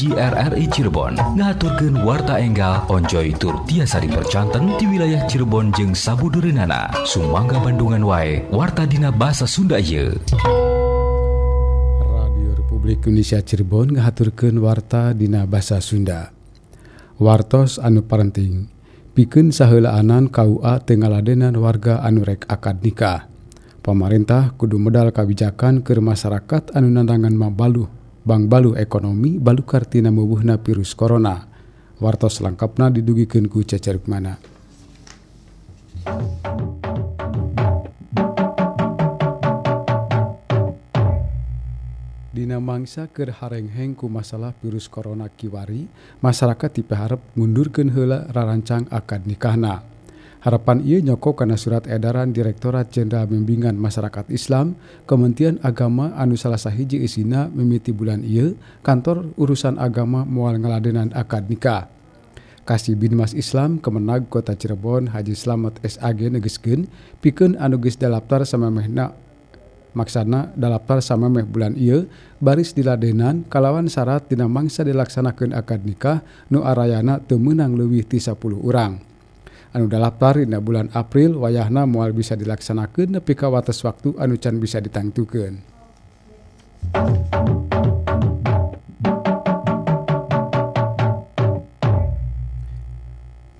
hiji RRI Cirebon. Ngaturken warta enggal Onjoy tur tiasa dipercanten di wilayah Cirebon jeung Sabudurinana Sumangga Bandungan wae warta Dina bahasa Sunda ye Radio Republik Indonesia Cirebon ngaturken warta Dina bahasa Sunda. Wartos anu parenting piken sahelaanan KUA Tenladenan warga anurek akad nikah. Pemerintah kudu medal kabijakan ke masyarakat anu nandangan mabaluh. Bang Balu ekonomi Balu Kartina mubuhna virus Corona. wartos lengkapna didugikan ku ceceruk mana Dina mangsa keur harengheng ku masalah virus corona kiwari masyarakat tipe mundurkeun heula rarancang akad nikahna Harapan ia nyokok karena surat edaran Direktorat Jenderal Bimbingan Masyarakat Islam, Kementerian Agama Anu Salah Sahiji Isina memiti bulan ia, kantor urusan agama mual ngeladenan akad nikah. Kasih Binmas Islam Kemenag Kota Cirebon Haji Slamet SAG negeskeun pikeun anu geus dalaptar samemehna maksana Dalaptar sama meh bulan I baris diladenan kalawan syarat Dina Mangsa dilaksanakan akad nikah Nu nuarayana temenang lebih ti 10 orang anu dalaptar dina bulan April wayahna mual bisa dilaksanakan nepi ka wates waktu anu can bisa ditangtukeun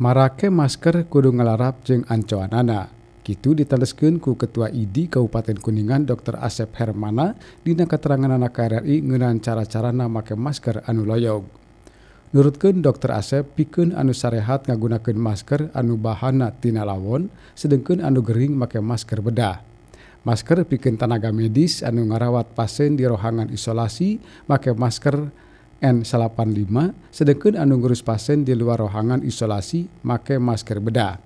Marake masker kudu ngelarap jeung ancoanana. Kitu ditaleskeun ku Ketua ID Kabupaten Kuningan Dr. Asep Hermana dina keterangan anak KRRI ngeunaan cara-carana make masker anu loyog. Nurutkeun Dr. Asep pikeun anu sarehat ngagunakeun masker anu bahana tina lawon sedengkeun anu gering make masker bedah. Masker pikeun tenaga medis anu ngarawat pasien di rohangan isolasi make masker N95 sedangkan anu ngurus pasien di luar rohangan isolasi make masker bedah.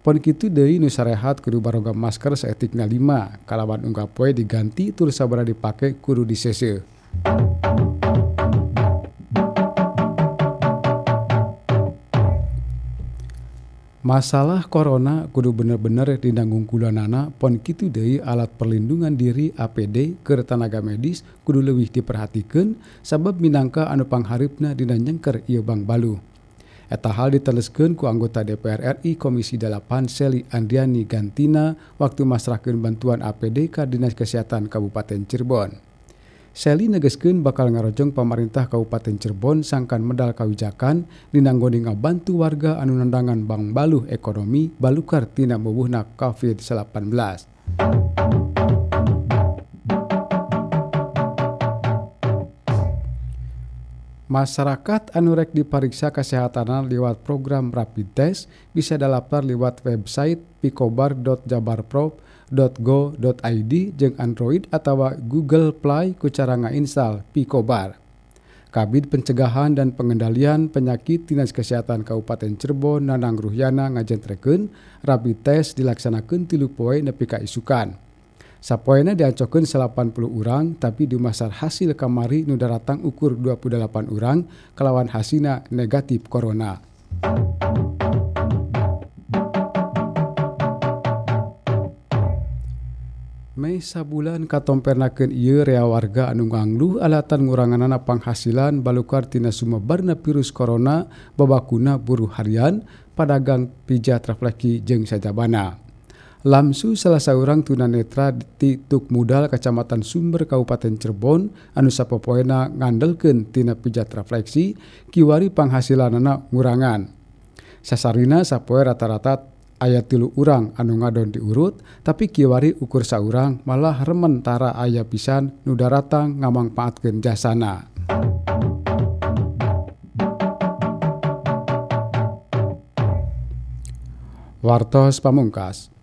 Pon kitu deui nu sarehat kudu baroga masker saetikna 5 kalawan unggah poe diganti tur sabara dipake kudu disese. Masalah corona kudu bener-bener didangungkulanana pon kitu deui alat perlindungan diri APD ke tenaga medis kudu leuwih diperhatikeun sabab minangka anu pangharipna dina nyengker Bang Balu. Eta hal diteleskeun ku anggota DPR RI Komisi 8 Seli Andriani Gantina waktu masrahkeun bantuan APD ka Dinas Kesehatan Kabupaten Cirebon. Seli negeskeun bakal ngarojong pemerintah Kabupaten Cirebon sangkan medal kawijakan dinanggoni ngabantu warga anu nandangan Bang Baluh ekonomi balukar tina bubuhna COVID-19. Masyarakat anu rek dipariksa kesehatan lewat program rapid test bisa daftar lewat website picobar.jabarprov.go.id jeung Android atau Google Play ku cara ngainstal Picobar. Kabid Pencegahan dan Pengendalian Penyakit Dinas Kesehatan Kabupaten Cirebon Nanang Ruhyana ngajentrekeun rapid test dilaksanakeun tilu poe nepi ka isukan. Sapoena diacokeun 80 urang tapi di masar hasil kamari nu daratang ukur 28 urang kelawan hasina negatif corona. Mei sabulan katompernakeun ieu rea warga anu ngangluh alatan nguranganana panghasilan balukar tina sumebarna virus corona babakuna buruh harian padagang pijat refleksi jeung sajabana. Lamsu salah seorang tunanetra tituk mudal Kecamatan Sumber Kabupaten Cirebon anu sapopoena ngandelkeun tina pijat refleksi kiwari penghasilanana ngurangan. Sasarina sapoe rata-rata ayat tilu urang anu ngadon diurut tapi kiwari ukur saurang malah rementara ayah pisan nudaratang ngamangpaatkeun jasana. Wartos Pamungkas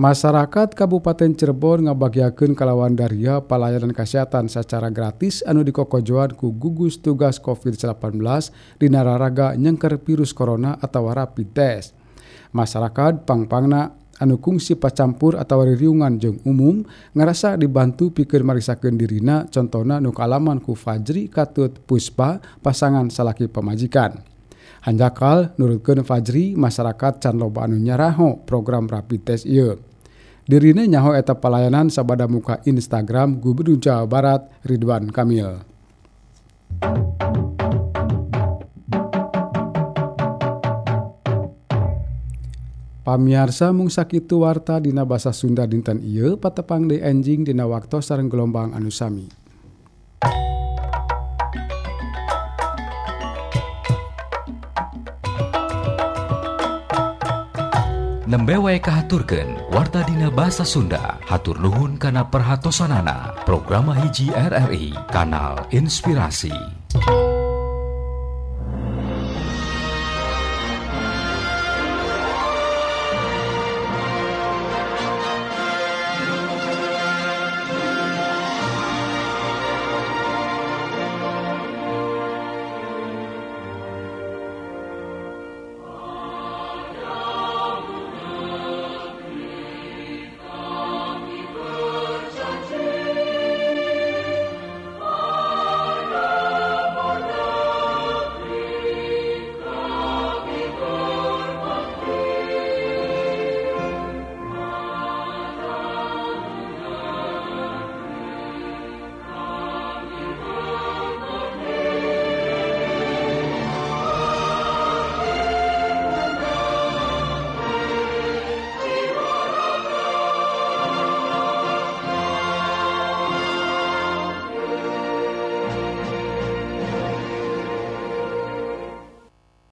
masyarakat Kabupaten Cirebon ngabagiakeun kalawan Daria pelayanan kesehatan secara gratis anu dikokojoan ku gugus tugas COVID-19 di nararaga nyengker virus corona atau rapid test. Masyarakat pangpangna anu kungsi pacampur atau ririungan jeung umum ngerasa dibantu pikir marisakeun dirina contohna nu kalaman ku Fajri Katut Puspa pasangan salaki pemajikan. Hanjakal nurutkeun Fajri masyarakat can loba anu nyaraho program rapid test ieu. dirine nyaho eta pelayanan sabada muka Instagram Gubernur Jawa Barat Ridwan Kamil. Pamiarsa mung sakitu warta dina basa Sunda dinten ieu patepang deui enjing dina waktu sareng gelombang anu sami. nembewe kahaturken warta dina bahasa Sunda. Hatur Nuhun karena perhatosanana. Programa hiji RRI kanal inspirasi.